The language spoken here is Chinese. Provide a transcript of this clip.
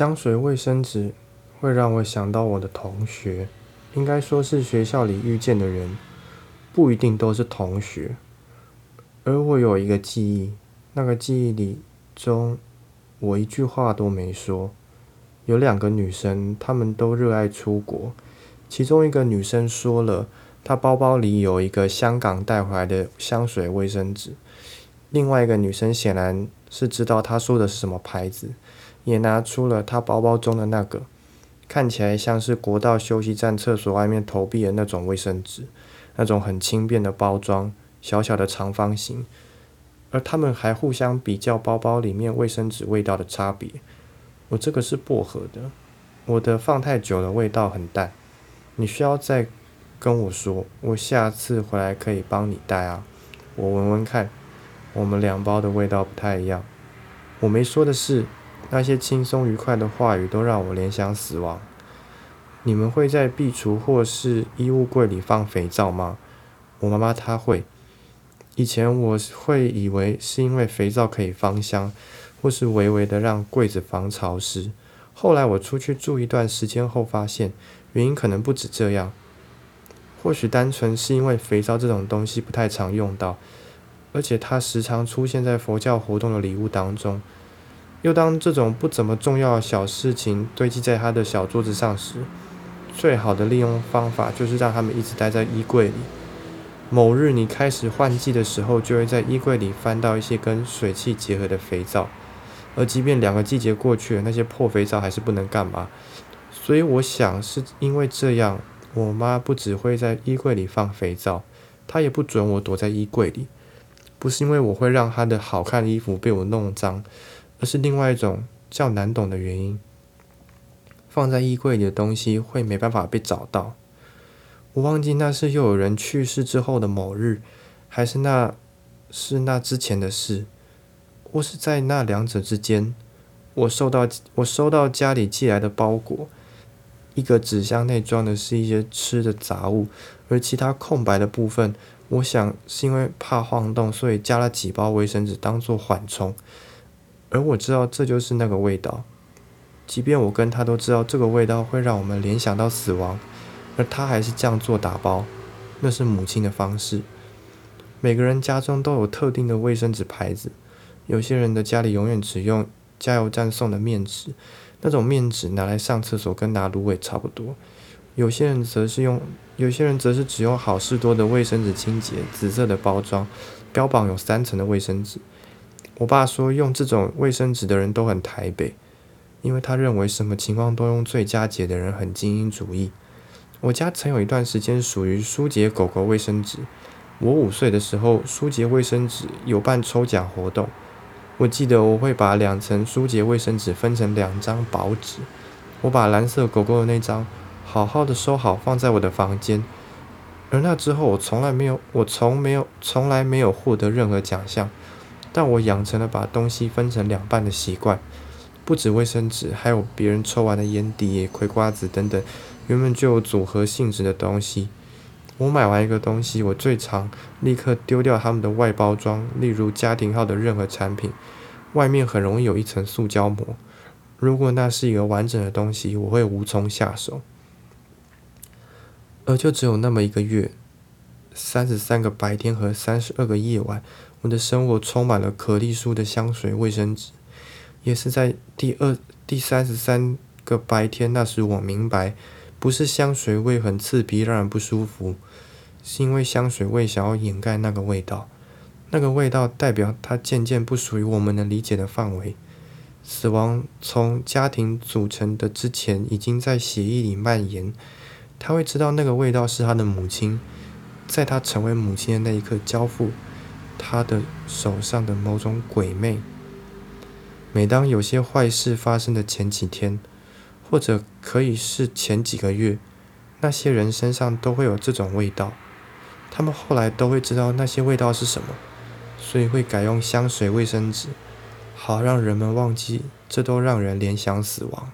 香水、卫生纸会让我想到我的同学，应该说是学校里遇见的人，不一定都是同学。而我有一个记忆，那个记忆里中，我一句话都没说。有两个女生，她们都热爱出国。其中一个女生说了，她包包里有一个香港带回来的香水、卫生纸。另外一个女生显然是知道她说的是什么牌子。也拿出了他包包中的那个，看起来像是国道休息站厕所外面投币的那种卫生纸，那种很轻便的包装，小小的长方形。而他们还互相比较包包里面卫生纸味道的差别。我这个是薄荷的，我的放太久了，味道很淡。你需要再跟我说，我下次回来可以帮你带啊。我闻闻看，我们两包的味道不太一样。我没说的是。那些轻松愉快的话语都让我联想死亡。你们会在壁橱或是衣物柜里放肥皂吗？我妈妈她会。以前我会以为是因为肥皂可以芳香，或是微微的让柜子防潮湿。后来我出去住一段时间后，发现原因可能不止这样。或许单纯是因为肥皂这种东西不太常用到，而且它时常出现在佛教活动的礼物当中。又当这种不怎么重要的小事情堆积在他的小桌子上时，最好的利用方法就是让他们一直待在衣柜里。某日你开始换季的时候，就会在衣柜里翻到一些跟水汽结合的肥皂，而即便两个季节过去了，那些破肥皂还是不能干嘛。所以我想是因为这样，我妈不只会在衣柜里放肥皂，她也不准我躲在衣柜里。不是因为我会让她的好看的衣服被我弄脏。而是另外一种较难懂的原因，放在衣柜里的东西会没办法被找到。我忘记那是又有人去世之后的某日，还是那是那之前的事，或是在那两者之间。我收到我收到家里寄来的包裹，一个纸箱内装的是一些吃的杂物，而其他空白的部分，我想是因为怕晃动，所以加了几包卫生纸当做缓冲。而我知道这就是那个味道，即便我跟他都知道这个味道会让我们联想到死亡，而他还是这样做打包，那是母亲的方式。每个人家中都有特定的卫生纸牌子，有些人的家里永远只用加油站送的面纸，那种面纸拿来上厕所跟拿芦苇差不多。有些人则是用，有些人则是只用好事多的卫生纸清洁，紫色的包装，标榜有三层的卫生纸。我爸说，用这种卫生纸的人都很台北，因为他认为什么情况都用最佳解的人很精英主义。我家曾有一段时间属于舒洁狗狗卫生纸。我五岁的时候，舒洁卫生纸有办抽奖活动。我记得我会把两层舒洁卫生纸分成两张薄纸。我把蓝色狗狗的那张好好的收好，放在我的房间。而那之后，我从来没有，我从没有，从来没有获得任何奖项。但我养成了把东西分成两半的习惯，不止卫生纸，还有别人抽完的烟蒂、葵瓜子等等，原本就有组合性质的东西。我买完一个东西，我最常立刻丢掉他们的外包装，例如家庭号的任何产品，外面很容易有一层塑胶膜。如果那是一个完整的东西，我会无从下手。而就只有那么一个月，三十三个白天和三十二个夜晚。我的生活充满了可丽舒的香水、卫生纸，也是在第二、第三十三个白天，那时我明白，不是香水味很刺鼻，让人不舒服，是因为香水味想要掩盖那个味道，那个味道代表它渐渐不属于我们能理解的范围。死亡从家庭组成的之前，已经在血液里蔓延，他会知道那个味道是他的母亲，在他成为母亲的那一刻交付。他的手上的某种鬼魅。每当有些坏事发生的前几天，或者可以是前几个月，那些人身上都会有这种味道。他们后来都会知道那些味道是什么，所以会改用香水、卫生纸，好让人们忘记。这都让人联想死亡。